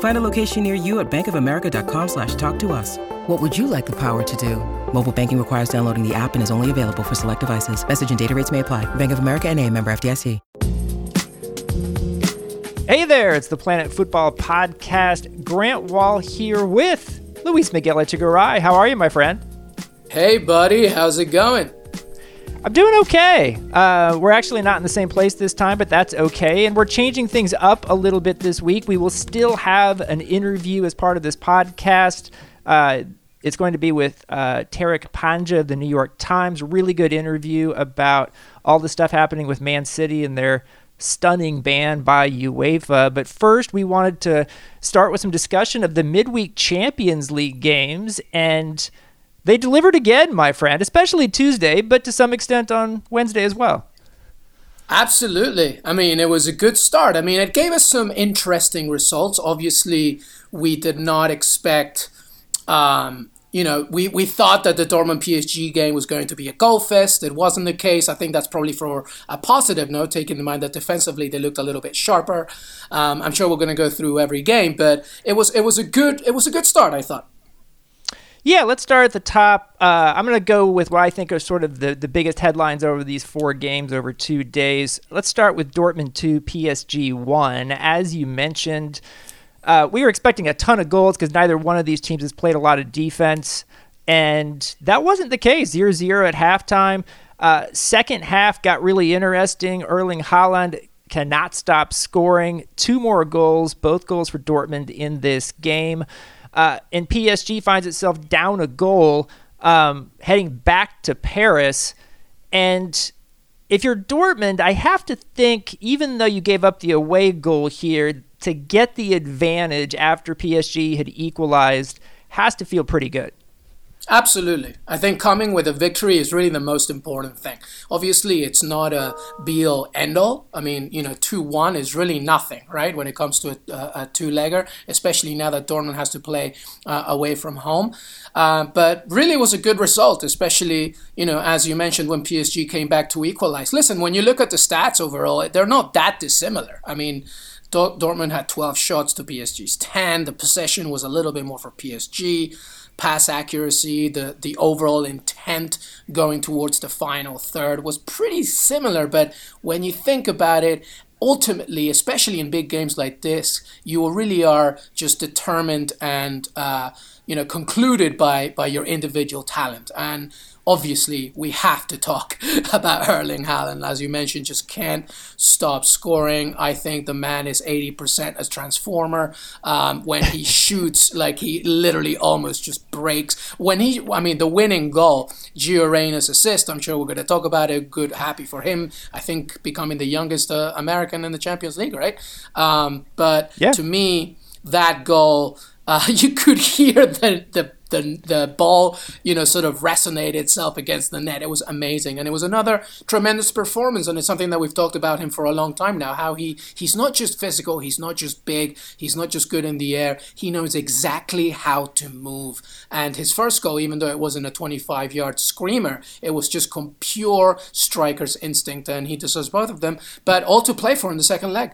Find a location near you at bankofamerica.com slash talk to us. What would you like the power to do? Mobile banking requires downloading the app and is only available for select devices. Message and data rates may apply. Bank of America and a member FDIC. Hey there, it's the Planet Football Podcast. Grant Wall here with Luis Miguel Echegaray. How are you, my friend? Hey, buddy. How's it going? I'm doing okay. Uh, we're actually not in the same place this time, but that's okay. And we're changing things up a little bit this week. We will still have an interview as part of this podcast. Uh, it's going to be with uh, Tariq Panja of the New York Times. Really good interview about all the stuff happening with Man City and their stunning ban by UEFA. But first, we wanted to start with some discussion of the midweek Champions League games. And they delivered again, my friend, especially Tuesday, but to some extent on Wednesday as well. Absolutely. I mean, it was a good start. I mean, it gave us some interesting results. Obviously, we did not expect. Um, you know, we, we thought that the Dortmund PSG game was going to be a goal fest. It wasn't the case. I think that's probably for a positive note, taking in mind that defensively they looked a little bit sharper. Um, I'm sure we're going to go through every game, but it was it was a good it was a good start. I thought. Yeah, let's start at the top. Uh, I'm going to go with what I think are sort of the, the biggest headlines over these four games over two days. Let's start with Dortmund 2, PSG 1. As you mentioned, uh, we were expecting a ton of goals because neither one of these teams has played a lot of defense. And that wasn't the case. 0 0 at halftime. Uh, second half got really interesting. Erling Haaland cannot stop scoring. Two more goals, both goals for Dortmund in this game. Uh, and PSG finds itself down a goal um, heading back to Paris. And if you're Dortmund, I have to think, even though you gave up the away goal here, to get the advantage after PSG had equalized has to feel pretty good. Absolutely. I think coming with a victory is really the most important thing. Obviously, it's not a be all end all. I mean, you know, 2 1 is really nothing, right, when it comes to a, a, two legger, especially now that Dortmund has to play uh, away from home. Uh, but really was a good result, especially, you know, as you mentioned, when PSG came back to equalize. Listen, when you look at the stats overall, they're not that dissimilar. I mean, Dortmund had 12 shots to PSG's 10. The possession was a little bit more for PSG pass accuracy, the the overall intent going towards the final third was pretty similar. But when you think about it, ultimately, especially in big games like this, you really are just determined and uh, you know concluded by by your individual talent and obviously we have to talk about Erling Haaland. As you mentioned, just can't stop scoring. I think the man is 80% as transformer. Um, when he shoots, like he literally almost just breaks. When he, I mean, the winning goal, Gio Reyna's assist. I'm sure we're going to talk about it. Good, happy for him. I think becoming the youngest uh, American in the Champions League, right? Um, but yeah. to me, that goal. Uh, you could hear the, the the the ball, you know, sort of resonated itself against the net. It was amazing, and it was another tremendous performance. And it's something that we've talked about him for a long time now. How he he's not just physical, he's not just big, he's not just good in the air. He knows exactly how to move. And his first goal, even though it wasn't a 25 yard screamer, it was just pure striker's instinct, and he deserves both of them. But all to play for in the second leg.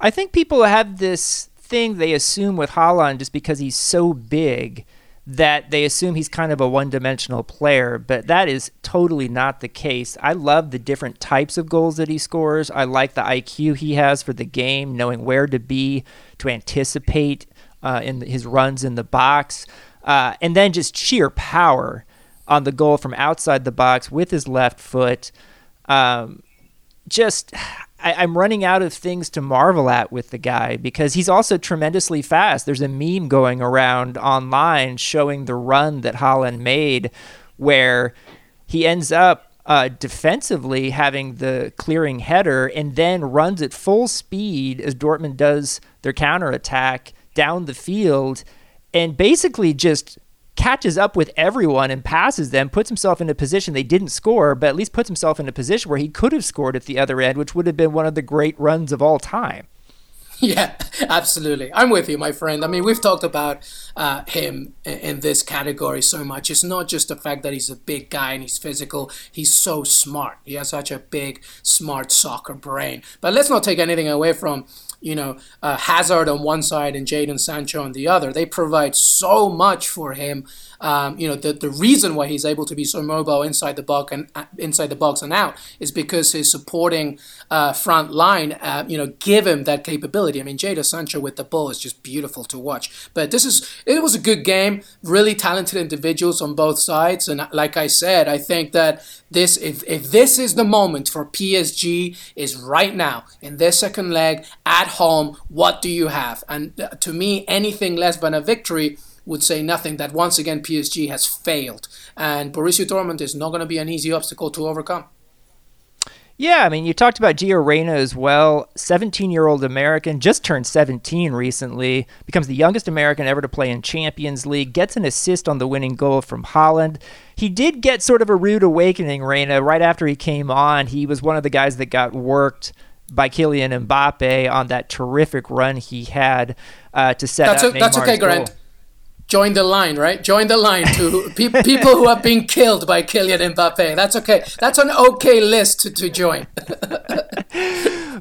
I think people have this thing they assume with Haaland just because he's so big that they assume he's kind of a one dimensional player, but that is totally not the case. I love the different types of goals that he scores. I like the IQ he has for the game, knowing where to be to anticipate uh, in his runs in the box, uh, and then just sheer power on the goal from outside the box with his left foot. Um, just I, am running out of things to marvel at with the guy because he's also tremendously fast. There's a meme going around online showing the run that Haaland made where he ends up uh, defensively having the clearing header and then runs at full speed as Dortmund does their counterattack down the field and basically just catches up with everyone and passes them, puts himself in a position they didn't score, but at least puts himself in a position where he could have scored at the other end, which would have been one of the great runs of all time. Yeah, absolutely. I'm with you, my friend. I mean, we've talked about uh, him in this category so much. It's not just the fact that he's a big guy and he's physical, he's so smart. He has such a big, smart soccer brain. But let's not take anything away from you know, uh, Hazard on one side and Jadon Sancho on the other. They provide so much for him. Um, you know, the, the reason why he's able to be so mobile inside the box and uh, inside the box and out is because his supporting uh, front line, uh, you know, give him that capability. I mean, Jadon Sancho with the ball is just beautiful to watch. But this is it was a good game. Really talented individuals on both sides, and like I said, I think that this if if this is the moment for PSG is right now in their second leg at home. What do you have? And uh, to me, anything less than a victory would say nothing. That once again PSG has failed, and Borussia Dortmund is not going to be an easy obstacle to overcome. Yeah, I mean, you talked about Gio Reyna as well. 17 year old American, just turned 17 recently, becomes the youngest American ever to play in Champions League, gets an assist on the winning goal from Haaland. He did get sort of a rude awakening, Reyna, right after he came on. He was one of the guys that got worked by Kylian Mbappe on that terrific run he had uh, to set that's up. A, that's okay, Grant join the line, right? Join the line to pe- people who are being killed by Kylian Mbappe. That's okay. That's an okay list to, to join.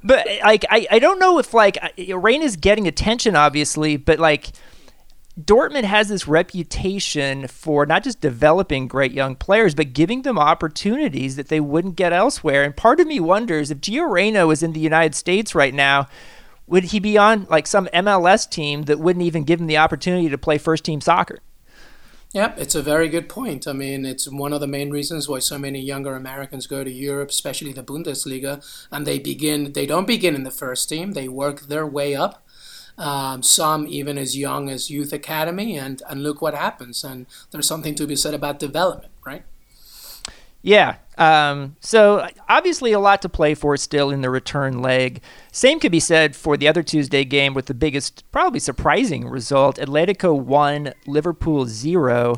but like, I, I don't know if like Rain is getting attention, obviously, but like. Dortmund has this reputation for not just developing great young players, but giving them opportunities that they wouldn't get elsewhere. And part of me wonders if Gio Reyna was in the United States right now, would he be on like some MLS team that wouldn't even give him the opportunity to play first team soccer? Yeah, it's a very good point. I mean, it's one of the main reasons why so many younger Americans go to Europe, especially the Bundesliga, and they begin. They don't begin in the first team; they work their way up. Um, some even as young as youth academy, and and look what happens. And there's something to be said about development, right? Yeah. Um, so obviously a lot to play for still in the return leg. Same could be said for the other Tuesday game with the biggest, probably surprising result. Atletico 1, Liverpool 0.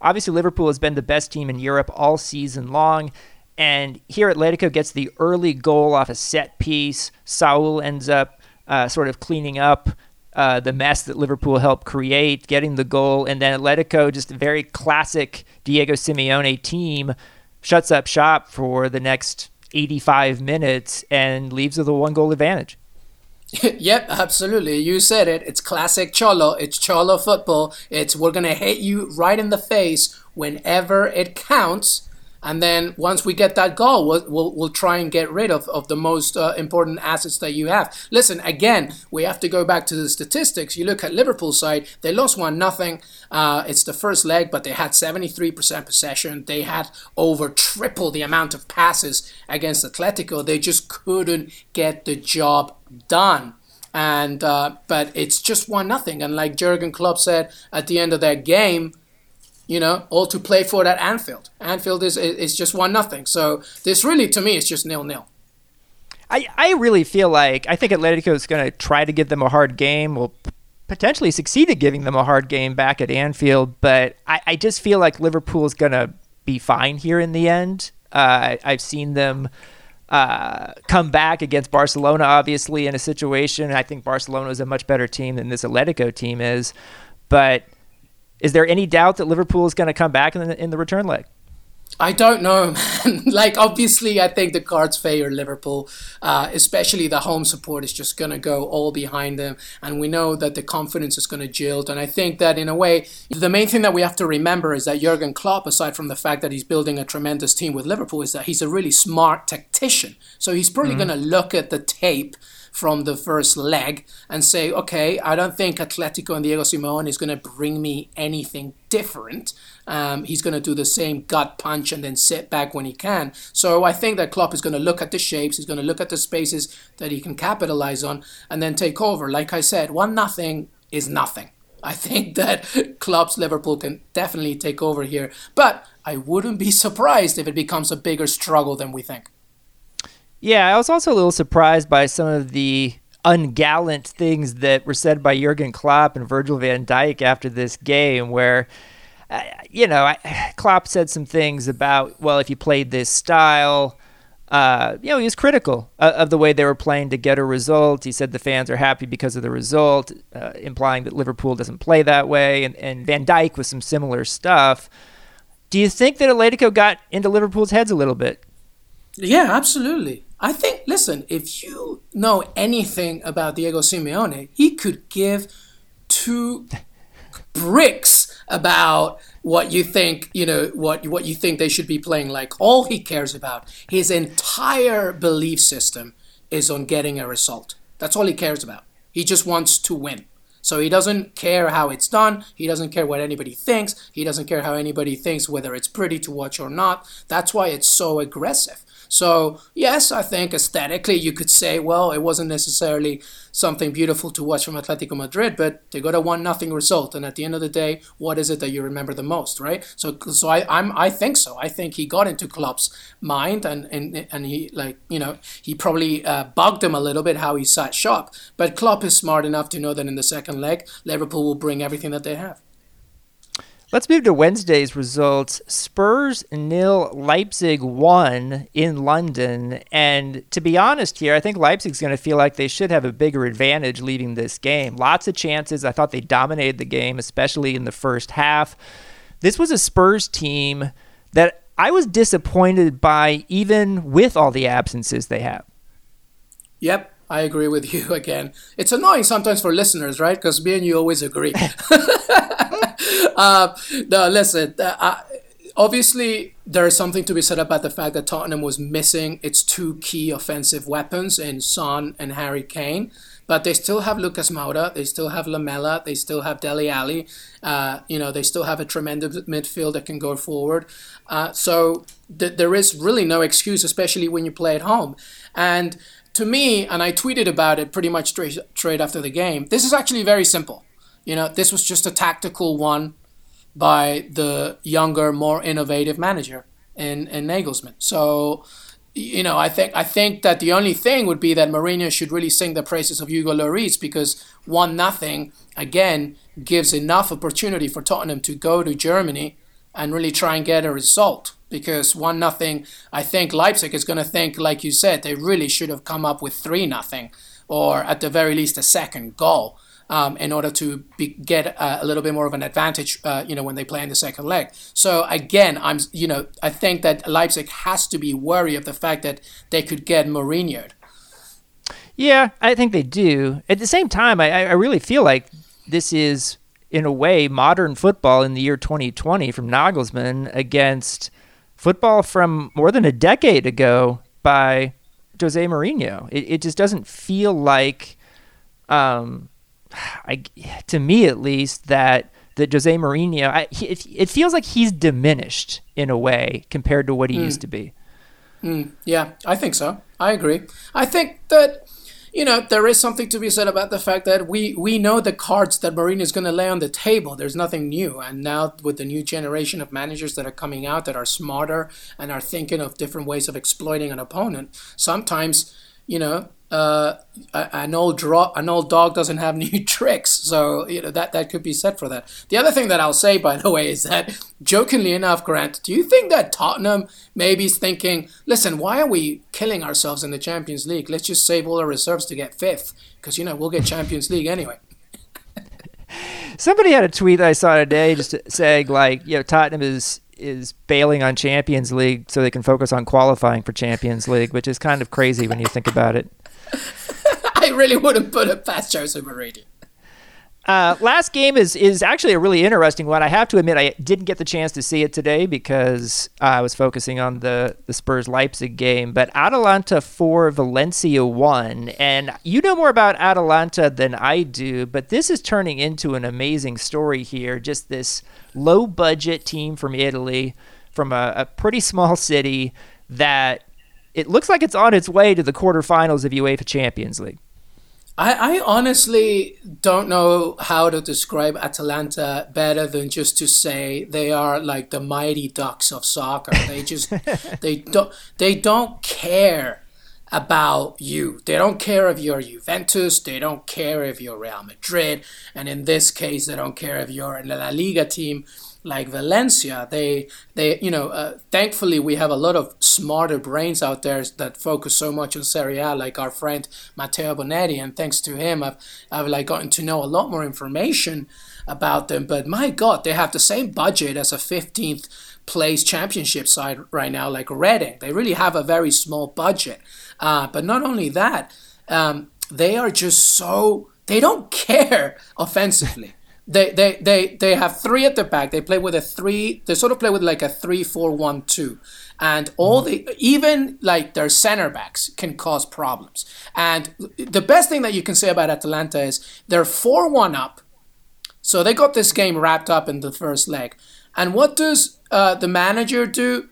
Obviously, Liverpool has been the best team in Europe all season long. And here Atletico gets the early goal off a set piece. Saul ends up uh, sort of cleaning up uh, the mess that Liverpool helped create, getting the goal. And then Atletico, just a very classic Diego Simeone team shuts up shop for the next 85 minutes and leaves with a one goal advantage. yep, absolutely. You said it. It's classic Cholo. It's Cholo football. It's we're going to hit you right in the face whenever it counts and then once we get that goal, we'll, we'll, we'll try and get rid of, of the most uh, important assets that you have. Listen, again, we have to go back to the statistics. You look at Liverpool's side, they lost 1 nothing. Uh, it's the first leg, but they had 73% possession. They had over triple the amount of passes against Atletico. They just couldn't get the job done and uh, but it's just one nothing. And like Jurgen Klopp said at the end of that game, you know, all to play for at Anfield. Anfield is is just one nothing. So this really, to me, is just nil nil. I, I really feel like I think Atletico is going to try to give them a hard game. Will potentially succeed at giving them a hard game back at Anfield, but I, I just feel like Liverpool is going to be fine here in the end. Uh, I, have seen them uh, come back against Barcelona, obviously, in a situation. I think Barcelona is a much better team than this Atletico team is, but is there any doubt that Liverpool is going to come back in the, in the return leg? I don't know, man. like, obviously, I think the cards favor Liverpool, uh, especially the home support is just going to go all behind them. And we know that the confidence is going to jilt. And I think that, in a way, the main thing that we have to remember is that Jurgen Klopp, aside from the fact that he's building a tremendous team with Liverpool, is that he's a really smart tactician. So he's probably mm-hmm. going to look at the tape from the first leg and say, okay, I don't think Atletico and Diego Simeone is going to bring me anything different. Um, he's going to do the same gut punch and then sit back when he can. So I think that Klopp is going to look at the shapes, he's going to look at the spaces that he can capitalize on, and then take over. Like I said, one nothing is nothing. I think that Klopp's Liverpool can definitely take over here, but I wouldn't be surprised if it becomes a bigger struggle than we think. Yeah, I was also a little surprised by some of the ungallant things that were said by Jurgen Klopp and Virgil van Dijk after this game, where, uh, you know, I, Klopp said some things about, well, if you played this style, uh, you know, he was critical of, of, the way they were playing to get a result. He said the fans are happy because of the result, uh, implying that Liverpool doesn't play that way, and, and Van Dijk with some similar stuff. Do you think that Atletico got into Liverpool's heads a little bit? Yeah, absolutely. I think, listen, if you know anything about Diego Simeone, he could give two bricks about what you think, you know, what what you think they should be playing like. All he cares about, his entire belief system is on getting a result. That's all he cares about. He just wants to win. So he doesn't care how it's done. He doesn't care what anybody thinks. He doesn't care how anybody thinks whether it's pretty to watch or not. That's why it's so aggressive. So, yes, I think aesthetically you could say, well, it wasn't necessarily something beautiful to watch from Atletico Madrid, but they got a one nothing result. And at the end of the day, what is it that you remember the most, right? So, so I, I'm, I think so. I think he got into Klopp's mind, and and and he like you know he probably uh, bugged him a little bit how he sat shop. But Klopp is smart enough to know that in the second leg, Liverpool will bring everything that they have. Let's move to Wednesday's results. Spurs nil, Leipzig one in London. And to be honest here, I think Leipzig's going to feel like they should have a bigger advantage leading this game. Lots of chances. I thought they dominated the game, especially in the first half. This was a Spurs team that I was disappointed by, even with all the absences they have. Yep, I agree with you again. It's annoying sometimes for listeners, right? Because me and you always agree. uh, no, listen. Uh, obviously, there is something to be said about the fact that Tottenham was missing its two key offensive weapons in Son and Harry Kane. But they still have Lucas Moura, they still have Lamela, they still have Dele Alli. Uh, you know, they still have a tremendous midfield that can go forward. Uh, so th- there is really no excuse, especially when you play at home. And to me, and I tweeted about it pretty much straight, straight after the game, this is actually very simple. You know, this was just a tactical one by the younger, more innovative manager in, in Nagelsmann. So, you know, I think I think that the only thing would be that Mourinho should really sing the praises of Hugo Lloris because one nothing again gives enough opportunity for Tottenham to go to Germany and really try and get a result because one nothing. I think Leipzig is going to think, like you said, they really should have come up with three nothing, or at the very least a second goal. Um, in order to be, get a, a, little bit more of an advantage, uh, you know, when they play in the second leg. So again, I'm, you know, I think that Leipzig has to be wary of the fact that they could get Mourinho. Yeah, I think they do. At the same time, I, I really feel like this is, in a way, modern football in the year 2020 from Nagelsmann against football from more than a decade ago by Jose Mourinho. It, it just doesn't feel like, um, I, to me at least, that that Jose Mourinho, I, it, it feels like he's diminished in a way compared to what he mm. used to be. Mm, yeah, I think so. I agree. I think that you know, there is something to be said about the fact that we, we know the cards that Mourinho is going to lay on the table. There's nothing new. And now, with the new generation of managers that are coming out that are smarter and are thinking of different ways of exploiting an opponent, sometimes, you know, uh, an old draw, an old dog doesn't have new tricks. So you know that that could be said for that. The other thing that I'll say, by the way, is that jokingly enough, Grant, do you think that Tottenham maybe is thinking, listen, why are we killing ourselves in the Champions League? Let's just save all our reserves to get fifth, because you know we'll get Champions League anyway. Somebody had a tweet I saw today just saying like, you know, Tottenham is is bailing on Champions League so they can focus on qualifying for Champions League, which is kind of crazy when you think about it. I really wouldn't put it past Jose Mourinho. Uh, last game is is actually a really interesting one. I have to admit, I didn't get the chance to see it today because I was focusing on the the Spurs Leipzig game. But Atalanta four, Valencia one, and you know more about Atalanta than I do. But this is turning into an amazing story here. Just this low budget team from Italy, from a, a pretty small city that it looks like it's on its way to the quarterfinals of UEFA Champions League. I, I honestly don't know how to describe Atalanta better than just to say they are like the mighty ducks of soccer. They just they don't they don't care about you. They don't care if you're Juventus. They don't care if you're Real Madrid. And in this case, they don't care if you're the La Liga team like Valencia, they they you know uh, thankfully we have a lot of smarter brains out there that focus so much on Serie A, like our friend Matteo Bonetti, and thanks to him, I've I've like gotten to know a lot more information about them. But my God, they have the same budget as a 15th place championship side right now, like Reading. They really have a very small budget. Uh, but not only that, um, they are just so they don't care offensively they, they, they, they have three at the back. They play with a three. They sort of play with like a three, four, one, two, and all the even like their center backs can cause problems. And the best thing that you can say about Atalanta is they're four one up, so they got this game wrapped up in the first leg. And what does uh, the manager do?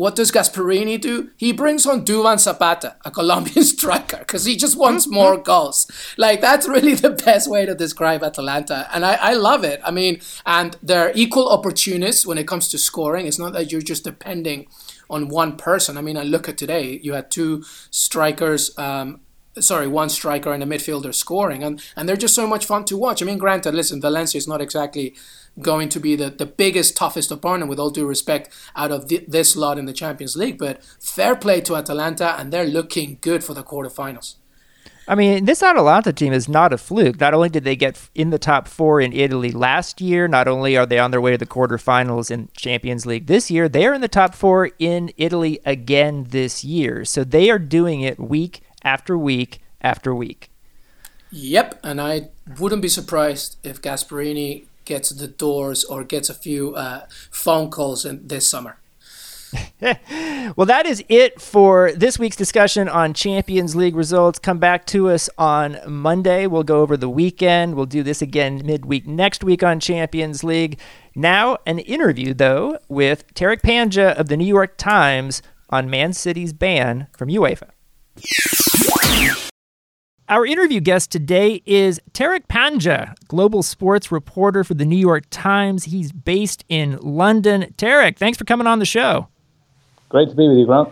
What does Gasperini do? He brings on Duvan Zapata, a Colombian striker, because he just wants more goals. Like, that's really the best way to describe Atalanta. And I, I love it. I mean, and they're equal opportunists when it comes to scoring. It's not that you're just depending on one person. I mean, I look at today, you had two strikers. Um, sorry, one striker and a midfielder scoring, and and they're just so much fun to watch. I mean, granted, listen, Valencia is not exactly going to be the, the biggest, toughest opponent, with all due respect, out of this lot in the Champions League. But fair play to Atalanta, and they're looking good for the quarterfinals. I mean, this Atalanta team is not a fluke. Not only did they get in the top four in Italy last year, not only are they on their way to the quarterfinals in Champions League this year, they are in the top four in Italy again this year. So they are doing it week after week after week. Yep, and I wouldn't be surprised if Gasperini gets the doors or gets a few uh, phone calls in this summer. well, that is it for this week's discussion on Champions League results. Come back to us on Monday. We'll go over the weekend. We'll do this again midweek next week on Champions League. Now, an interview, though, with Tariq Panja of the New York Times on Man City's ban from UEFA. Our interview guest today is Tariq Panja, global sports reporter for the New York Times. He's based in London. Tariq, thanks for coming on the show. Great to be with you, Grant.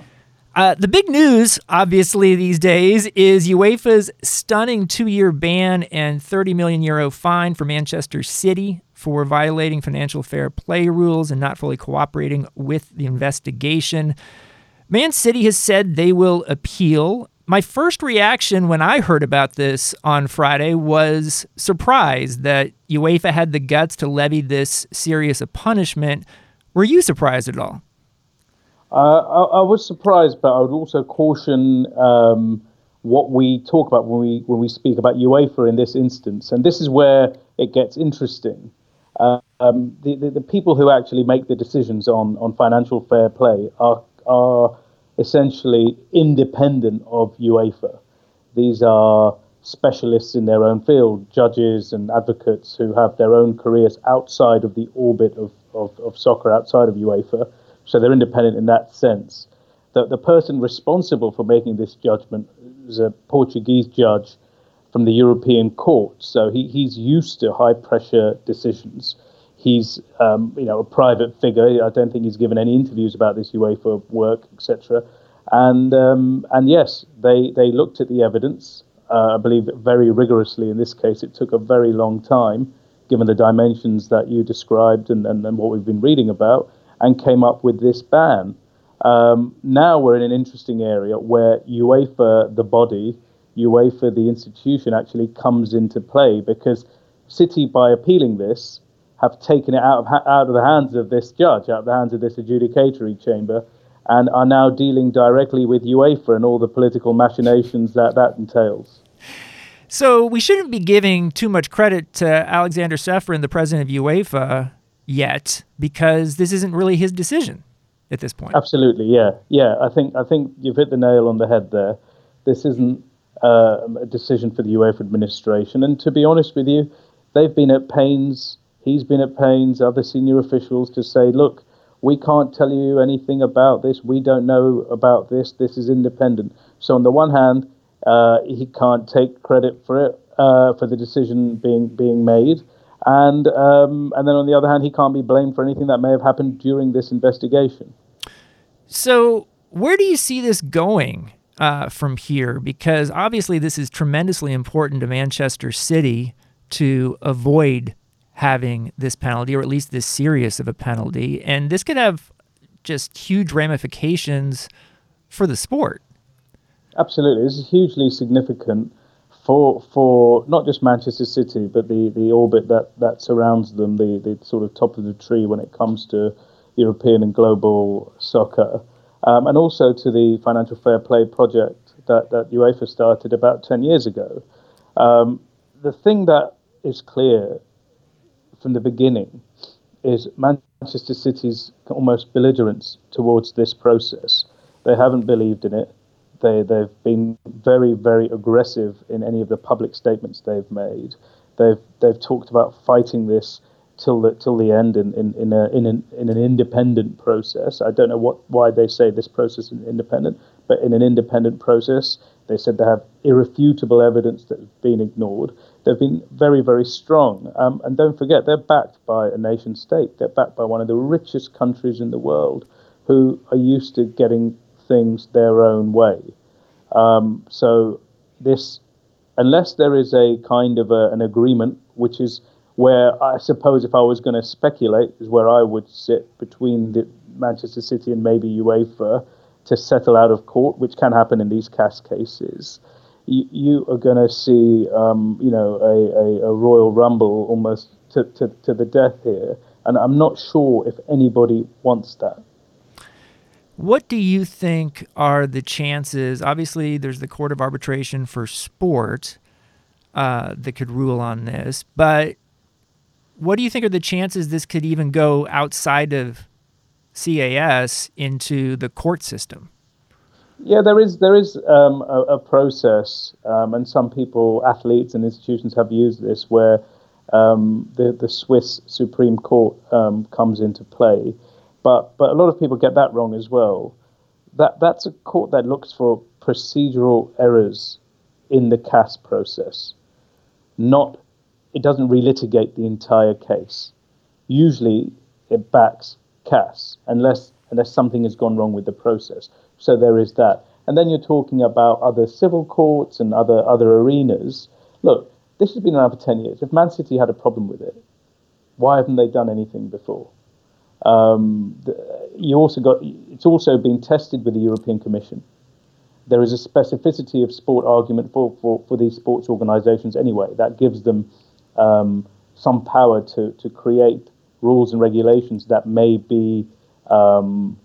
Uh, the big news, obviously, these days is UEFA's stunning two year ban and 30 million euro fine for Manchester City for violating financial fair play rules and not fully cooperating with the investigation. Man City has said they will appeal my first reaction when I heard about this on Friday was surprise that UEFA had the guts to levy this serious a punishment. Were you surprised at all? Uh, I, I, was surprised, but I would also caution um, what we talk about when we when we speak about UEFA in this instance, and this is where it gets interesting. Um, the, the, the people who actually make the decisions on on financial fair play are are essentially independent of UEFA. These are specialists in their own field, judges and advocates who have their own careers outside of the orbit of, of, of soccer, outside of UEFA. So they're independent in that sense. The, the person responsible for making this judgment is a Portuguese judge from the European Court. So he, he's used to high pressure decisions. He's, um, you know, a private figure. I don't think he's given any interviews about this UEFA work, etc. And um, and yes, they they looked at the evidence. Uh, I believe very rigorously. In this case, it took a very long time, given the dimensions that you described and, and, and what we've been reading about, and came up with this ban. Um, now we're in an interesting area where UEFA, the body, UEFA, the institution, actually comes into play because City, by appealing this, have taken it out of, out of the hands of this judge, out of the hands of this adjudicatory chamber, and are now dealing directly with UEFA and all the political machinations that that entails. So we shouldn't be giving too much credit to Alexander Ceferin, the president of UEFA, yet, because this isn't really his decision at this point. Absolutely, yeah, yeah. I think I think you've hit the nail on the head there. This isn't uh, a decision for the UEFA administration, and to be honest with you, they've been at pains. He's been at pains. Other senior officials to say, look, we can't tell you anything about this. We don't know about this. This is independent. So on the one hand, uh, he can't take credit for it uh, for the decision being being made, and um, and then on the other hand, he can't be blamed for anything that may have happened during this investigation. So where do you see this going uh, from here? Because obviously, this is tremendously important to Manchester City to avoid having this penalty, or at least this serious of a penalty. And this could have just huge ramifications for the sport. Absolutely. This is hugely significant for for not just Manchester City, but the, the orbit that, that surrounds them, the, the sort of top of the tree when it comes to European and global soccer. Um, and also to the financial fair play project that, that UEFA started about 10 years ago. Um, the thing that is clear from the beginning is Manchester City's almost belligerence towards this process. They haven't believed in it. They, they've been very, very aggressive in any of the public statements they've made. They've, they've talked about fighting this till the, till the end in, in, in, a, in, an, in an independent process. I don't know what, why they say this process is independent, but in an independent process, they said they have irrefutable evidence that's been ignored. They've been very, very strong. Um, and don't forget, they're backed by a nation state. They're backed by one of the richest countries in the world who are used to getting things their own way. Um, so, this, unless there is a kind of a, an agreement, which is where I suppose if I was going to speculate, is where I would sit between the Manchester City and maybe UEFA to settle out of court, which can happen in these CAS cases you, you are going to see, um, you know, a, a, a, royal rumble almost to, to, to the death here. And I'm not sure if anybody wants that. What do you think are the chances? Obviously, there's the Court of Arbitration for Sport uh, that could rule on this, but what do you think are the chances this could even go outside of CAS into the court system? Yeah, there is there is um, a, a, process, um, and some people, athletes and institutions, have used this where um, the the Swiss Supreme Court um, comes into play, but but a lot of people get that wrong as well. That that's a court that looks for procedural errors in the CAS process, not it doesn't relitigate the entire case. Usually, it backs Unless unless something has gone wrong with the process. So there is that. And then you're talking about other civil courts and other other arenas. Look, this has been around for 10 years. If Man City had a problem with it, why haven't they done anything before? Um, you also got it's also been tested with the European Commission. There is a specificity of sport argument for, for, for these sports organisations anyway. That gives them um, some power to, to create rules and regulations that may be um,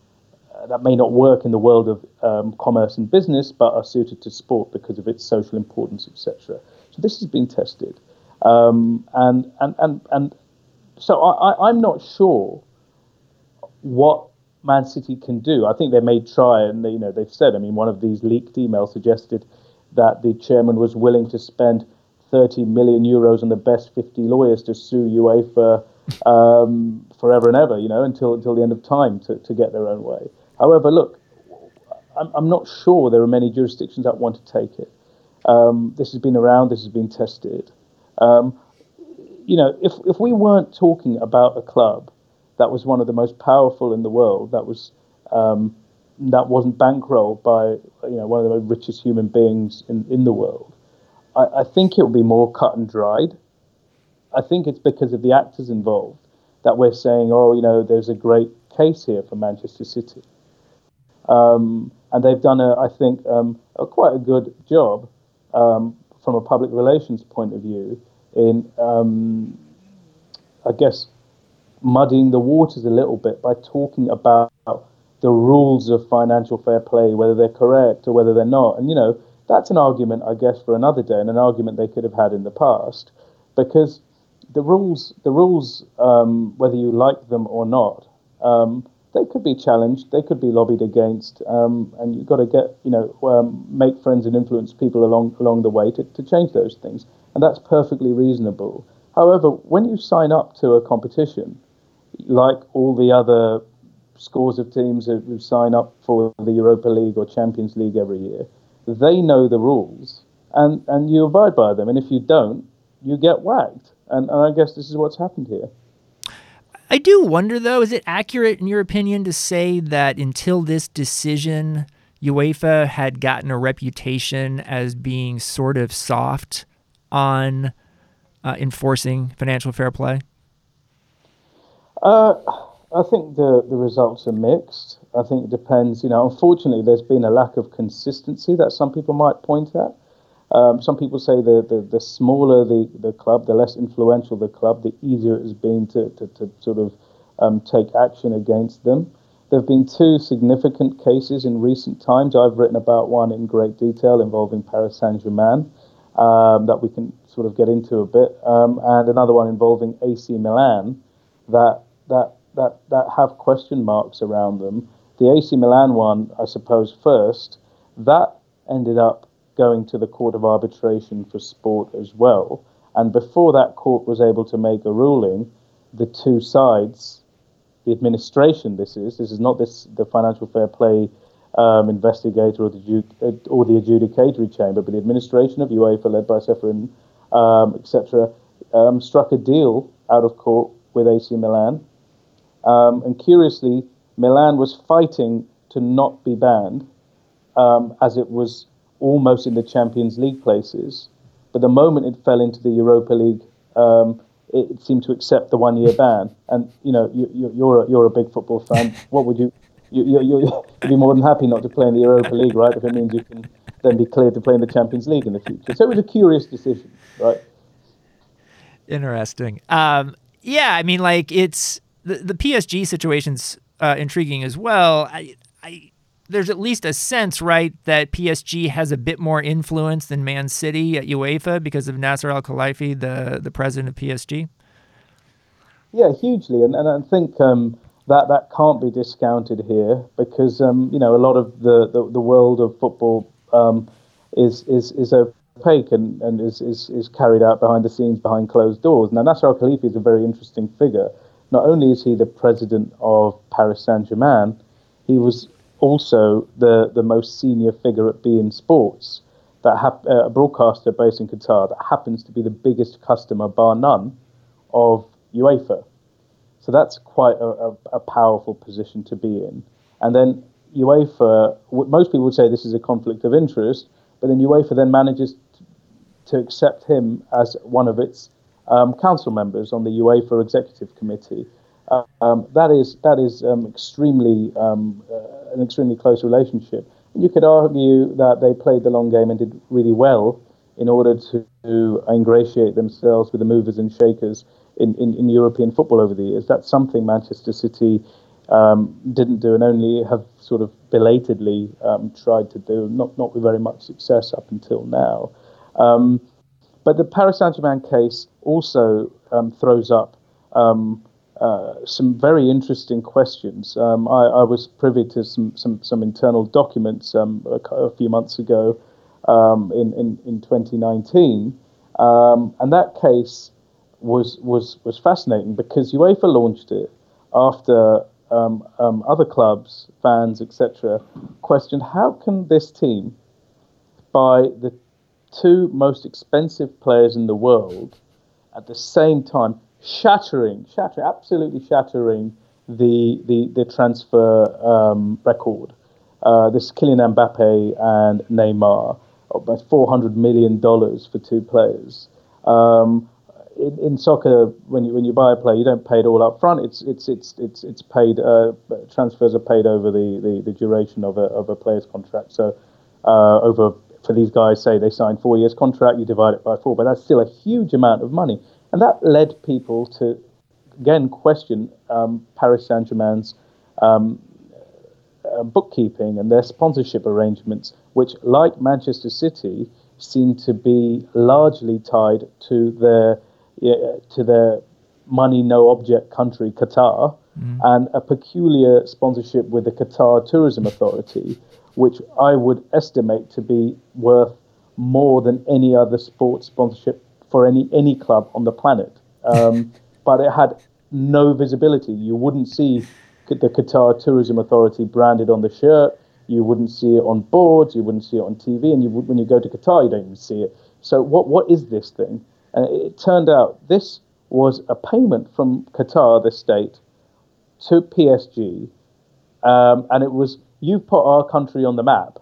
that may not work in the world of um, commerce and business, but are suited to sport because of its social importance, etc. So this has been tested, um, and and and and so I, I'm not sure what Man City can do. I think they may try, and they, you know they've said. I mean, one of these leaked emails suggested that the chairman was willing to spend 30 million euros on the best 50 lawyers to sue UEFA um, forever and ever, you know, until until the end of time to, to get their own way. However, look, I'm, I'm not sure there are many jurisdictions that want to take it. Um, this has been around, this has been tested. Um, you know, if, if we weren't talking about a club that was one of the most powerful in the world, that was um, that wasn't bankrolled by you know one of the richest human beings in, in the world, I, I think it would be more cut and dried. I think it's because of the actors involved that we're saying, oh, you know, there's a great case here for Manchester City. Um, and they've done, a, I think, um, a quite a good job um, from a public relations point of view in, um, I guess, muddying the waters a little bit by talking about the rules of financial fair play, whether they're correct or whether they're not. And, you know, that's an argument, I guess, for another day, and an argument they could have had in the past, because the rules, the rules, um, whether you like them or not, um, they could be challenged, they could be lobbied against, um, and you've got to get, you know, um, make friends and influence people along along the way to, to change those things, and that's perfectly reasonable. However, when you sign up to a competition, like all the other scores of teams who sign up for the Europa League or Champions League every year, they know the rules, and and you abide by them, and if you don't, you get whacked, and, and I guess this is what's happened here. I do wonder, though, is it accurate in your opinion to say that until this decision, UEFA had gotten a reputation as being sort of soft on uh, enforcing financial fair play? Uh, I think the, the results are mixed. I think it depends. You know, unfortunately, there's been a lack of consistency that some people might point at. Um, some people say the, the, the smaller the, the club, the less influential the club, the easier it has been to, to, to sort of um, take action against them. There have been two significant cases in recent times. I've written about one in great detail involving Paris Saint Germain um, that we can sort of get into a bit, um, and another one involving AC Milan that that that that have question marks around them. The AC Milan one, I suppose, first that ended up going to the Court of Arbitration for Sport as well. And before that court was able to make a ruling, the two sides, the administration, this is, this is not this the financial fair play um, investigator or the, or the adjudicatory chamber, but the administration of UEFA, led by Ceferin, um, etc., um, struck a deal out of court with AC Milan. Um, and curiously, Milan was fighting to not be banned, um, as it was almost in the Champions League places. But the moment it fell into the Europa League, um, it, it, seemed to accept the one-year ban. And you know, you, you, you're a, you're a big football fan. What would you? You, you, you, would be more than happy not to play in the Europa League, right? If it means you can then be cleared to play in the Champions League in the future. So it was a curious decision, right? Interesting. Um, yeah, I mean, like it's the the PSG situation's uh, intriguing as well. I there's at least a sense, right, that PSG has a bit more influence than Man City at UEFA because of Nasser Al Khelaifi, the the president of PSG. Yeah, hugely, and and I think um, that that can't be discounted here because um, you know a lot of the, the, the world of football um, is is is opaque and, and is, is is carried out behind the scenes behind closed doors. Now Nasser Al Khelaifi is a very interesting figure. Not only is he the president of Paris Saint Germain, he was also the, the most senior figure at beIN Sports, that hap- uh, a broadcaster based in Qatar that happens to be the biggest customer, bar none, of UEFA. So that's quite a, a, a powerful position to be in. And then UEFA, most people would say this is a conflict of interest, but then UEFA then manages to, to accept him as one of its um, council members on the UEFA Executive Committee. Um, that is that is um, extremely um, uh, an extremely close relationship. You could argue that they played the long game and did really well in order to, to ingratiate themselves with the movers and shakers in, in, in, European football over the years. That's something Manchester City um, didn't do and only have sort of belatedly um, tried to do, not not with very much success up until now. Um, but the Paris Saint Germain case also throws up. Uh, some very interesting questions. Um, I, I, was privy to some, some, some internal documents um, a, a, few months ago um, in, in, in 2019, um, and that case was, was, was fascinating because UEFA launched it after um, um, other clubs, fans, etc., questioned how can this team buy the two most expensive players in the world at the same time shattering, shattering, absolutely shattering the the, the transfer um, record. Uh, this Kylian Mbappe and Neymar, about four hundred million dollars for two players. Um, in, in, soccer, when you when you buy a player, you don't pay it all up front. It's it's it's it's it's paid. Uh, transfers are paid over the, the, the duration of a of a player's contract. So uh, over for these guys, say they sign four years contract, you divide it by four, but that's still a huge amount of money. And that led people to, again, question um, Paris Saint Germain's um, uh, bookkeeping and their sponsorship arrangements, which, like Manchester City, seem to be largely tied to their to their money no object country, Qatar, mm. and a peculiar sponsorship with the Qatar Tourism Authority, which I would estimate to be worth more than any other sports sponsorship for any any club on the planet. Um, but it had no visibility. You wouldn't see the Qatar Tourism Authority branded on the shirt. You wouldn't see it on boards. You wouldn't see it on TV. And you when you go to Qatar, you don't even see it. So what what is this thing? And it turned out this was a payment from Qatar, the state, to PSG, um, and it was you've put our country on the map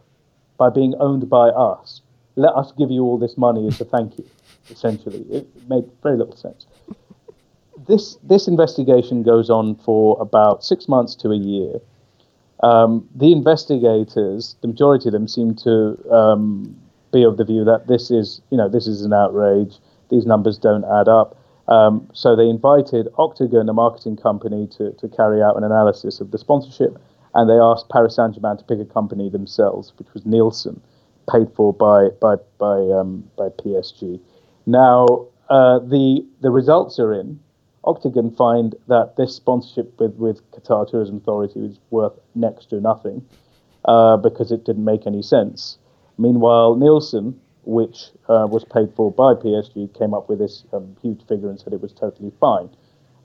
by being owned by us. Let us give you all this money as a thank you. Essentially, it made very little sense this this investigation goes on for about six months to a year. Um, the investigators, the majority of them, seem to um, be of the view that this is, you know, this is an outrage. These numbers don't add up. Um, so they invited Octagon, a marketing company, to, to carry out an analysis of the sponsorship, and they asked Paris Saint-Germain to pick a company themselves, which was Nielsen, paid for by by by um, by PSG. Now uh, the the results are in. Octagon find that this sponsorship with, with Qatar Tourism Authority was worth next to nothing uh, because it didn't make any sense. Meanwhile, Nielsen, which uh, was paid for by PSG, came up with this um, huge figure and said it was totally fine.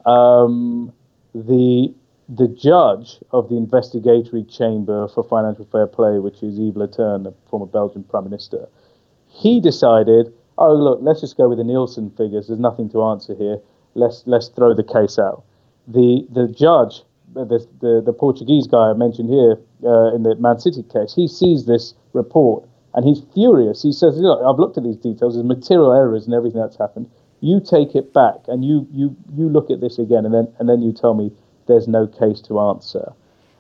Um, the the judge of the investigatory chamber for financial fair play, which is Yves Leterme, the former Belgian prime minister, he decided, oh look, let's just go with the Nielsen figures. There's nothing to answer here let's let's throw the case out. The the judge, the the, the Portuguese guy I mentioned here uh, in the Man City case, he sees this report and he's furious. He says, "Look, I've looked at these details. There's material errors and everything that's happened. You take it back and you you you look at this again, and then and then you tell me there's no case to answer."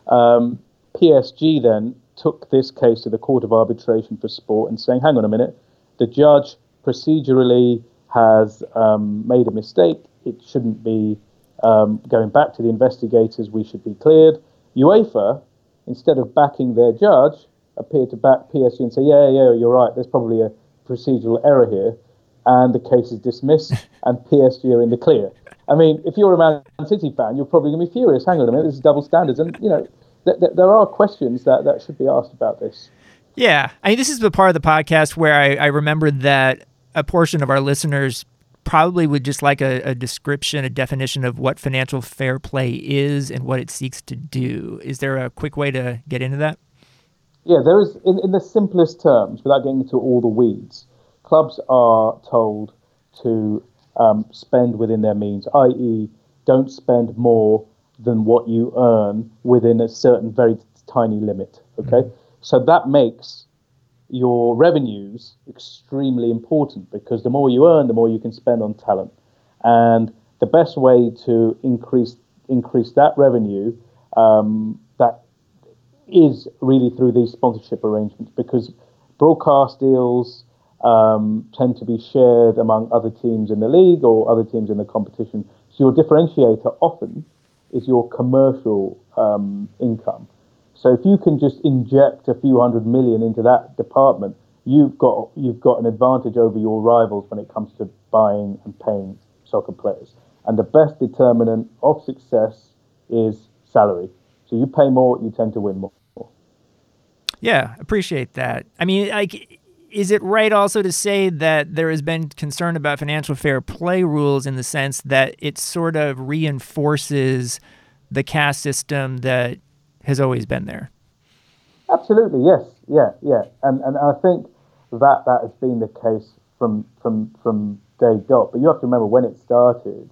Um, PSG then took this case to the Court of Arbitration for Sport and saying, "Hang on a minute, the judge procedurally." has um, made a mistake it shouldn't be um, going back to the investigators. We should be cleared. UEFA, instead of backing their judge, appeared to back PSG and say, yeah, yeah, you're right. There's probably a procedural error here, and the case is dismissed, and PSG are in the clear. I mean, if you're a Man City fan, you're probably going to be furious. Hang on a minute, this is double standards, and you know, th- th- there are questions that that should be asked about this. Yeah, I mean, this is the part of the podcast where I, I remember that a portion of our listeners probably would just like a, a, description, a definition of what financial fair play is and what it seeks to do. Is there a quick way to get into that? Yeah, there is, in, in the simplest terms, without getting into all the weeds, clubs are told to um, spend within their means, i.e., don't spend more than what you earn within a certain very tiny limit. Okay, mm-hmm. so that makes your revenues extremely important because the more you earn, the more you can spend on talent. And the best way to increase increase that revenue um, that is really through these sponsorship arrangements because broadcast deals um, tend to be shared among other teams in the league or other teams in the competition. So your differentiator often is your commercial um, income. So if you can just inject a few hundred million into that department, you've got you've got an advantage over your rivals when it comes to buying and paying soccer players. And the best determinant of success is salary. So you pay more, you tend to win more. Yeah, appreciate that. I mean, like is it right also to say that there has been concern about financial fair play rules in the sense that it sort of reinforces the caste system that has always been there. Absolutely, yes, yeah, yeah, and and I think that that has been the case from from from day dot. But you have to remember when it started,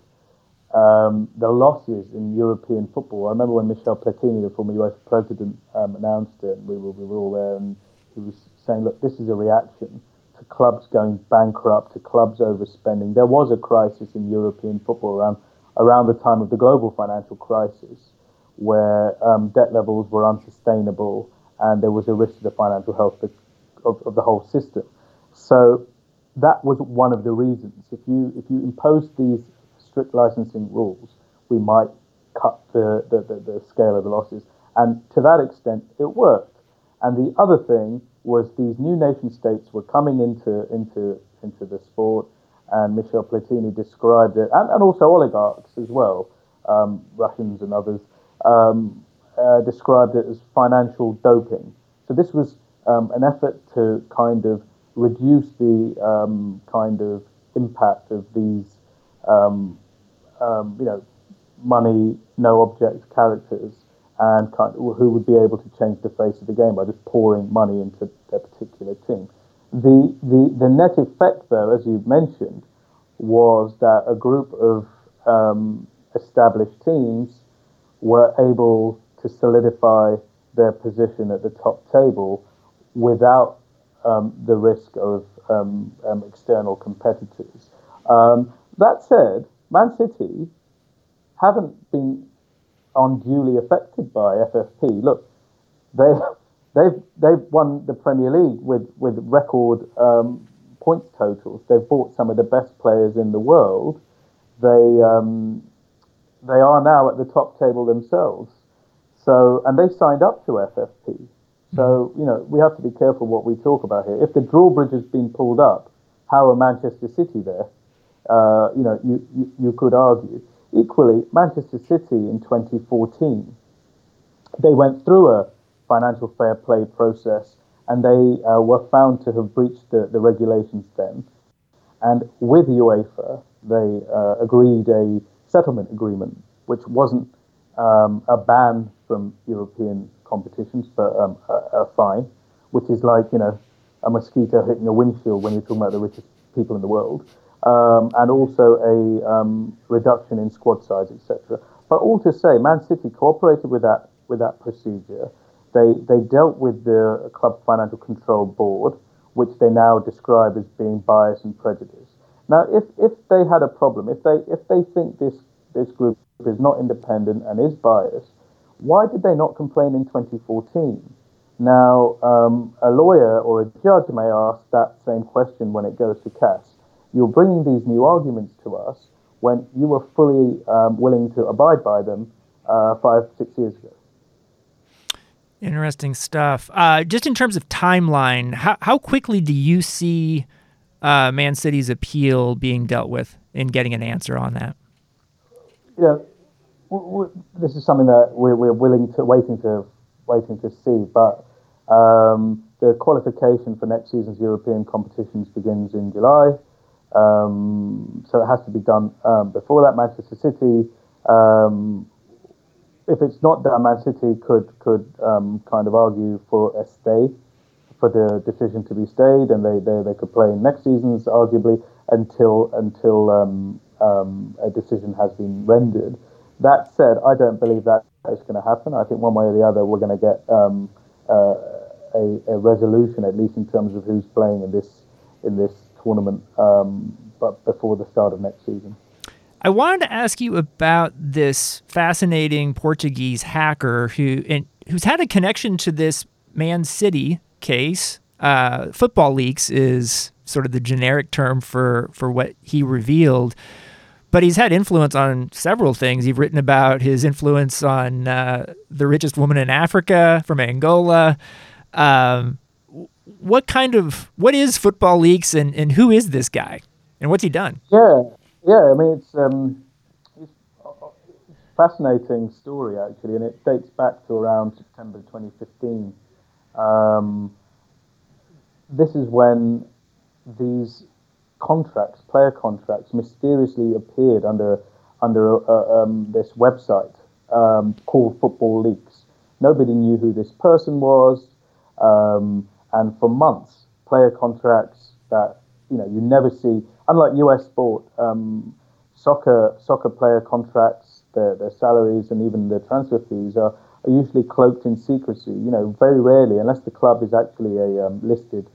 um, the losses in European football. I remember when Michel Platini, the former UEFA president, um, announced it, and we were we were all there, and he was saying, "Look, this is a reaction to clubs going bankrupt, to clubs overspending." There was a crisis in European football around around the time of the global financial crisis where um, debt levels were unsustainable and there was a risk to the financial health of, of, the whole system. So that was one of the reasons. If you if you impose these strict licensing rules, we might cut the, the, the, the scale of the losses. And to that extent, it worked. And the other thing was these new nation states were coming into into into the sport, and Michel Platini described it, and, and also oligarchs as well, um, Russians and others, um, uh, described it as financial doping. So this was um, an effort to kind of reduce the um, kind of impact of these, um, um, you know, money, no object characters, and kind of, who would be able to change the face of the game by just pouring money into their particular team. The, the, the net effect, though, as you mentioned, was that a group of um, established teams were able to solidify their position at the top table without um, the risk of um, um external competitors. Um, that said, Man City haven't been unduly affected by FFP. Look, they they've they've won the Premier League with with record um, points totals. They've bought some of the best players in the world. They um, they are now at the top table themselves. So and they signed up to FFP. So you know we have to be careful what we talk about here. If the drawbridge has been pulled up, how are Manchester City there? Uh, you know you, you you could argue. Equally, Manchester City in 2014, they went through a financial fair play process and they uh, were found to have breached the, the regulations then. And with UEFA, they uh, agreed a settlement agreement, which wasn't um, a ban from European competitions, but um, a, a, fine, which is like, you know, a mosquito hitting a windshield when you're talking about the richest people in the world um, and also a um, reduction in squad size, etc. But all to say, Man City cooperated with that with that procedure. They they dealt with the club financial control board, which they now describe as being biased and prejudiced. Now, if if they had a problem, if they if they think this this group is not independent and is biased, why did they not complain in 2014? Now, um, a lawyer or a judge may ask that same question when it goes to CAS you're bringing these new arguments to us when you were fully um, willing to abide by them uh, five, six years ago. Interesting stuff. Uh, just in terms of timeline, how, how quickly do you see uh, Man City's appeal being dealt with and getting an answer on that? Yeah, this is something that we're, we're willing to waiting to waiting to see, but um, the qualification for next season's European competitions begins in July. Um, so it has to be done um, before that. Manchester City, um, if it's not done, Man City could could um, kind of argue for a stay, for the decision to be stayed, and they, they, they could play in next season's arguably until until um, um, a decision has been rendered. That said, I don't believe that is going to happen. I think one way or the other, we're going to get uh, a, a resolution, at least in terms of who's playing in this in this tournament, um, but before the start of next season. I wanted to ask you about this fascinating Portuguese hacker who and who's had a connection to this Man City case. Uh, football leaks is sort of the generic term for for what he revealed, but he's had influence on several things. He's written about his influence on uh, the richest woman in Africa from Angola. Um, what kind of what is football leaks and, and who is this guy and what's he done? Yeah, yeah. I mean, it's um, it's a fascinating story actually, and it dates back to around September 2015. Um, this is when these contracts, player contracts, mysteriously appeared under under uh, um, this website um, called Football Leaks. Nobody knew who this person was. Um, and for months, player contracts that you know you never see. Unlike US sport, um, soccer soccer player contracts, their, their salaries and even their transfer fees are, are usually cloaked in secrecy. You know, very rarely, unless the club is actually a um, listed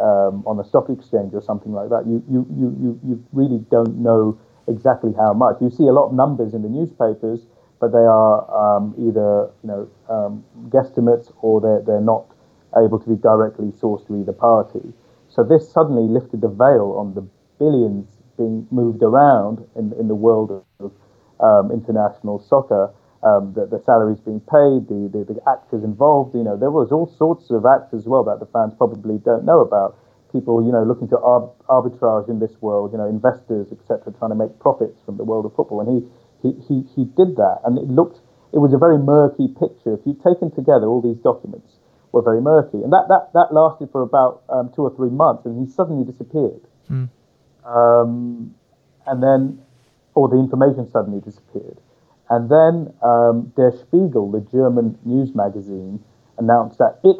um, on a stock exchange or something like that, you, you, you, you, you really don't know exactly how much. You see a lot of numbers in the newspapers, but they are um, either you know um, guesstimates or they're, they're not able to be directly sourced to either party. So this suddenly lifted the veil on the billions being moved around in, in the world of um, international soccer. um, the, the salaries being paid, the, the, the, actors involved. You know, there was all sorts of acts as well that the fans probably don't know about. People, you know, looking to arb- arbitrage in this world. You know, investors, etc., trying to make profits from the world of football. And he, he, he, he did that, and it looked, it was a very murky picture. If you've taken together all these documents, were very murky, and that that that lasted for about um, two or three months, and he suddenly disappeared. Mm. Um, and then, or the information suddenly disappeared. And then um, Der Spiegel, the German news magazine, announced that it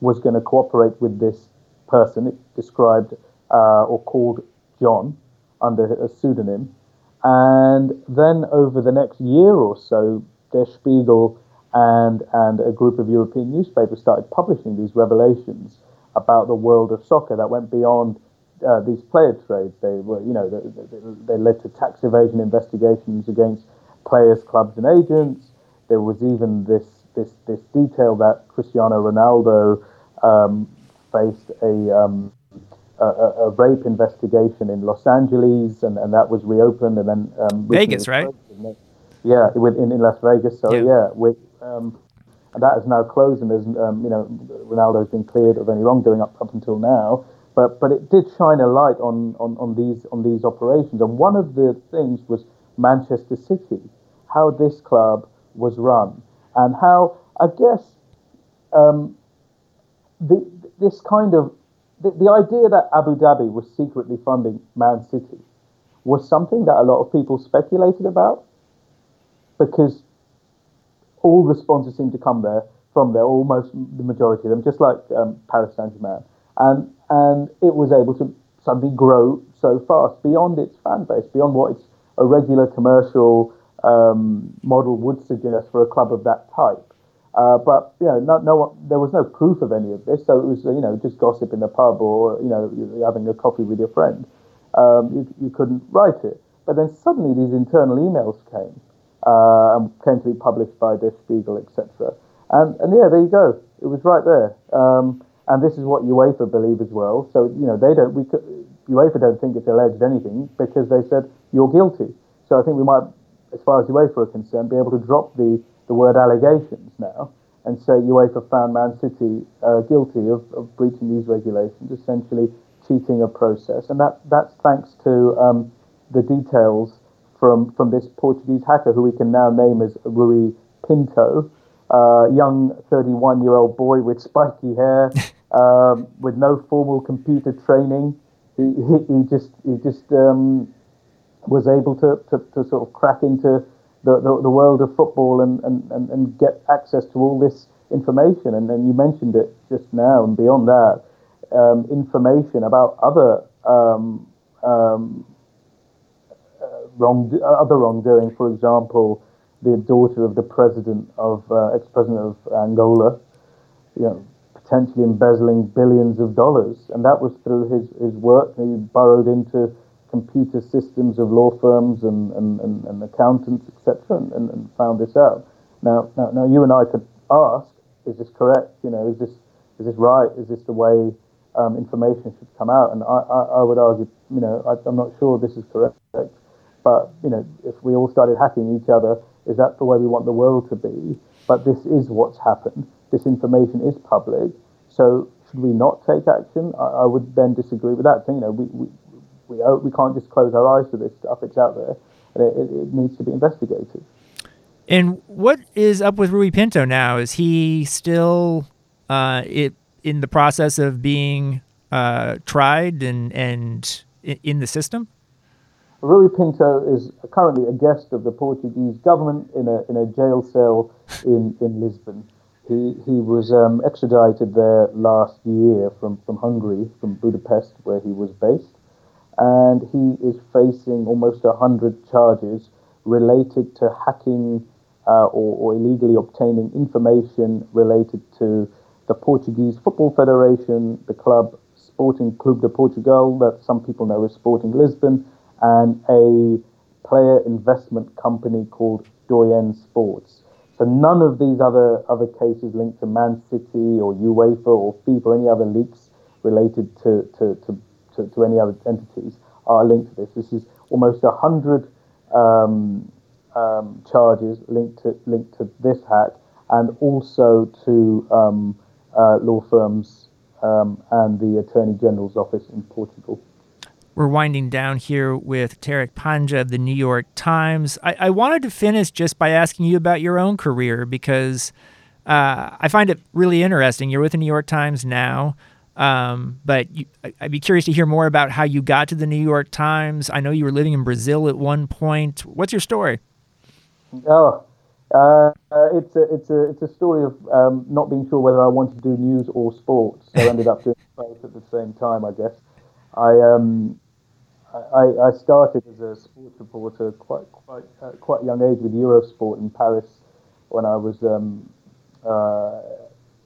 was going to cooperate with this person. It described uh, or called John under a pseudonym. And then over the next year or so, Der Spiegel and, and a group of European newspapers started publishing these revelations about the world of soccer that went beyond uh, these player trades. They were, you know, they, they led to tax evasion investigations against players, clubs, and agents. There was even this this this detail that Cristiano Ronaldo um, faced a, um, a, a rape investigation in Los Angeles, and, and that was reopened, and then um, Vegas, right? Yeah, in, in Las Vegas. So yeah, yeah with, um, and that is now closed, and there's um, you know Ronaldo's been cleared of any wrongdoing up up until now. But but it did shine a light on, on, on these on these operations, and one of the things was Manchester City, how this club was run, and how I guess um, the, this kind of the, the idea that Abu Dhabi was secretly funding Man City was something that a lot of people speculated about. Because all the sponsors seem to come there from there, almost the majority of them, just like um, Paris Saint Germain, and and it was able to suddenly grow so fast beyond its fan base, beyond what its a regular commercial um, model would suggest for a club of that type. Uh, but you know, no, no one, there was no proof of any of this, so it was you know just gossip in the pub or you know having a coffee with your friend. Um, you, you couldn't write it. But then suddenly these internal emails came uh, and came to be published by Der Spiegel, etc. And and yeah, there you go. It was right there. Um, and this is what UEFA believe as well. So you know they don't. We could, UEFA don't think it's alleged anything because they said you're guilty. So I think we might, as far as UEFA are concerned, be able to drop the the word allegations now and say UEFA found Man City uh, guilty of, of breaching these regulations, essentially cheating a process, and that that's thanks to um, the details from from this Portuguese hacker who we can now name as Rui Pinto, uh, young 31 year old boy with spiky hair, um, with no formal computer training. He, he, he just he just um, was able to, to, to, sort of crack into the, the, the, world of football and, and, and, and get access to all this information. And, and you mentioned it just now, and beyond that, um, information about other um, um, wrong, other wrongdoing. For example, the daughter of the president of uh, ex-president of Angola, you know, potentially embezzling billions of dollars, and that was through his his work. He burrowed into computer systems of law firms and, and, and, and accountants, etc., and, and, and, found this out. Now, now, now, you and I could ask: Is this correct? You know, is this is this right? Is this the way um, information should come out? And I, I, I would argue, you know, I, I'm not sure this is correct. But you know, if we all started hacking each other, is that the way we want the world to be? But this is what's happened. This information is public. So should we not take action? I, I would then disagree with that. You know, we, we we, we can't just close our eyes to this stuff. It's out there, and it, it needs to be investigated. And what is up with Rui Pinto now? Is he still uh, it, in the process of being uh, tried and and in the system? Rui Pinto is currently a guest of the Portuguese government in a, in a jail cell in, in Lisbon. He, he was um, extradited there last year from, from Hungary, from Budapest, where he was based. And he is facing almost 100 charges related to hacking uh, or, or illegally obtaining information related to the Portuguese Football Federation, the club Sporting Clube de Portugal, that some people know as Sporting Lisbon, and a player investment company called Doyen Sports. So none of these other other cases linked to Man City or UEFA or FIFA or any other leaks related to, to, to, to, to any other entities are linked to this. This is almost a hundred um, um, charges linked to linked to this hack, and also to um, uh, law firms um, and the Attorney General's office in Portugal. We're winding down here with Tariq Panja of the New York Times. I, I wanted to finish just by asking you about your own career because uh, I find it really interesting. You're with the New York Times now. Um, but you, I'd be curious to hear more about how you got to the New York Times. I know you were living in Brazil at one point. What's your story? Oh, uh, it's a it's a it's a story of um, not being sure whether I wanted to do news or sports. So I ended up doing both at the same time, I guess. I um I, I started as a sports reporter quite quite uh, quite young age with Eurosport in Paris when I was um, uh,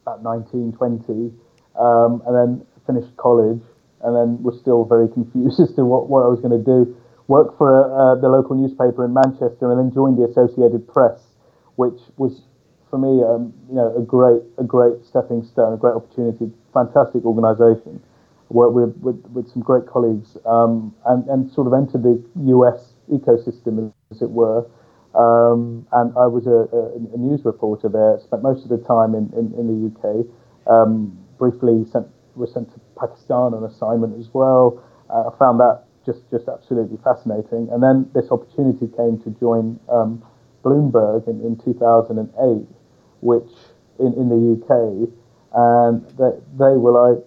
about 19, 20 um, and then finished college, and then was still very confused as to what, what I was going to do. Worked for uh, the local newspaper in Manchester, and then joined the Associated Press, which was for me, um, you know, a great a great stepping stone, a great opportunity, fantastic organisation. Worked with, with, with some great colleagues, um, and and sort of entered the US ecosystem, as it were. Um, and I was a, a, a, news reporter there. Spent most of the time in, in, in the UK. Um, briefly sent was sent to Pakistan on assignment as well. Uh, I found that just just absolutely fascinating. And then this opportunity came to join um, Bloomberg in, in 2008, which in, in the UK, and they, they were like,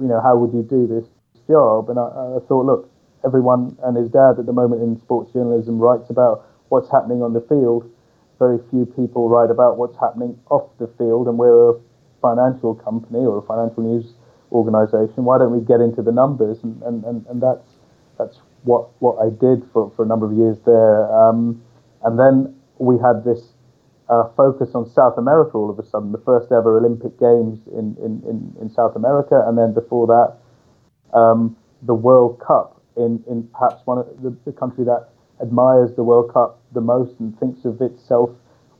you know, how would you do this job? And I, I thought, look, everyone and his dad at the moment in sports journalism writes about what's happening on the field. Very few people write about what's happening off the field, and we're a financial company or a financial news organization. Why don't we get into the numbers? And, and, and, and that's that's what what I did for, for a number of years there. Um, and then we had this uh, focus on South America all of a sudden, the first ever Olympic Games in, in, in, in South America, and then before that, um, the World Cup in, in perhaps one of the, the country that admires the World Cup the most and thinks of itself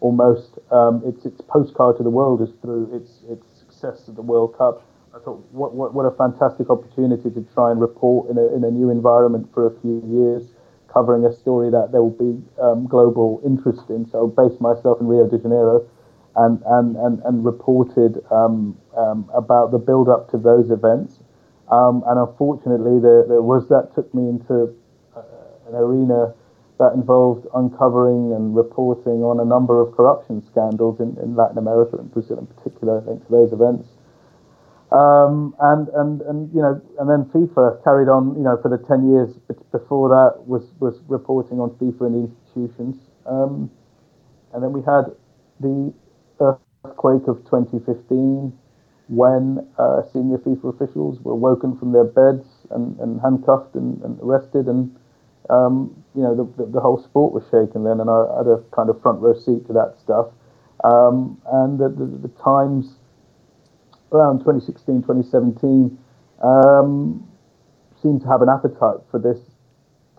almost um, its its postcard to the world is through its its success at the World Cup. I thought what what, what a fantastic opportunity to try and report in a in a new environment for a few years, covering a story that there will be um, global interest in. So I based myself in Rio de Janeiro. And, and, and, and reported um, um, about the build up to those events. Um, and unfortunately, there, there was that took me into uh, an arena that involved uncovering and reporting on a number of corruption scandals in, in Latin America and Brazil in particular, linked to those events. Um, and, and, and, you know, and then FIFA carried on, you know, for the 10 years before that was, was reporting on FIFA and the institutions. Um, and then we had the earthquake of 2015 when uh, senior FIFA officials were woken from their beds and, and handcuffed and, and arrested and um, you know, the, the, the, whole sport was shaken then, and I had a kind of front row seat to that stuff. Um, and the, the, the, Times, around 2016, 2017, um, seemed to have an appetite for this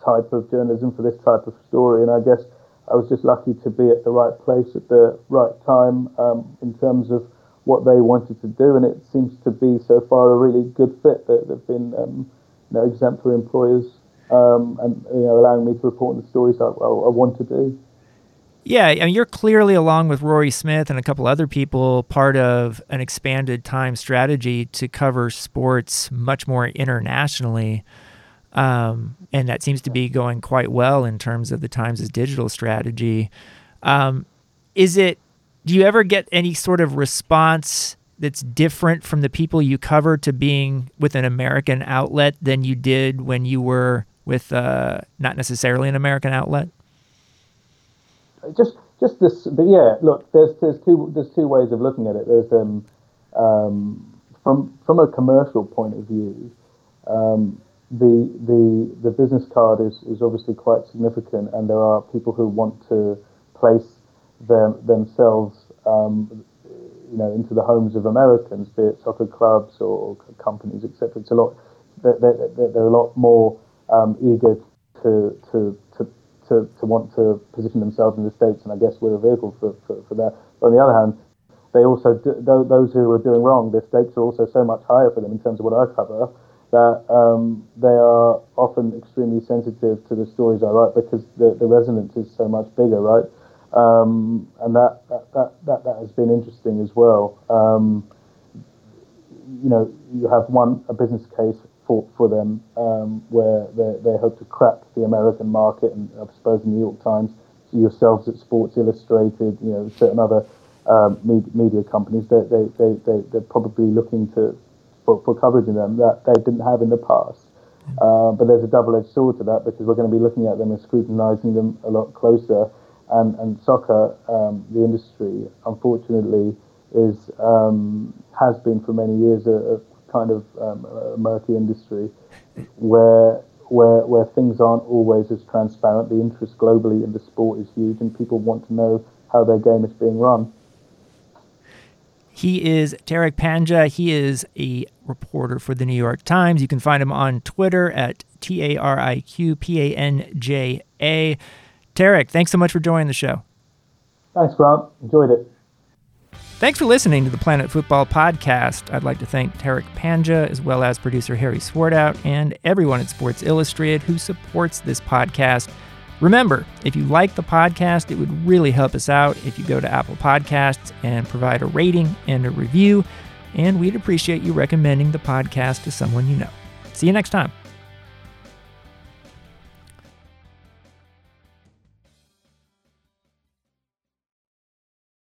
type of journalism, for this type of story, and I guess I was just lucky to be at the right place at the right time um, in terms of what they wanted to do, and it seems to be so far a really good fit. They've been um, you know, exemplary employers um, and you know, allowing me to report on the stories I, I, I want to do. Yeah, I mean, you're clearly, along with Rory Smith and a couple other people, part of an expanded time strategy to cover sports much more internationally. Um, and that seems to be going quite well in terms of the Times' digital strategy. Um, is it, do you ever get any sort of response that's different from the people you cover to being with an American outlet than you did when you were with uh, not necessarily an American outlet? Just, just this. Yeah, look, there's there's two there's two ways of looking at it. There's um, um from from a commercial point of view, um, the the the business card is is obviously quite significant, and there are people who want to place them themselves. Um, you know, into the homes of Americans, be it soccer clubs or companies, etc. It's a lot. They're, they're, they're a lot more um, eager to, to, to, to, want to position themselves in the States, and I guess we're a vehicle for, for, for that. But on the other hand, they also, do, those who are doing wrong, the stakes are also so much higher for them in terms of what I cover, that um, they are often extremely sensitive to the stories I write because the, the resonance is so much bigger, right? Um, and that, that, that, that, that has been interesting as well. Um, you know, you have one a business case for, for them um, where they, they hope to crack the American market, and I suppose the New York Times, yourselves at Sports Illustrated, you know, certain other um, media, media, companies, they, they, they, they, they're probably looking to for, for coverage in them that they didn't have in the past. Uh, but there's a double-edged sword to that because we're going to be looking at them and scrutinizing them a lot closer. And, and soccer, um, the industry, unfortunately, is um, has been for many years a kind of um, a murky industry where where where things aren't always as transparent. The interest globally in the sport is huge, and people want to know how their game is being run. He is Tariq Panja. He is a reporter for the New York Times. You can find him on Twitter at T A R I Q P A N J A. Tariq, thanks so much for joining the show. Thanks, Grant. Enjoyed it. Thanks for listening to the Planet Fútbol Podcast. I'd like to thank Tariq Panja, as well as producer Harry Swartout, and everyone at Sports Illustrated who supports this podcast. Remember, if you like the podcast, it would really help us out if you go to Apple Podcasts and provide a rating and a review, and we'd appreciate you recommending the podcast to someone you know. See you next time.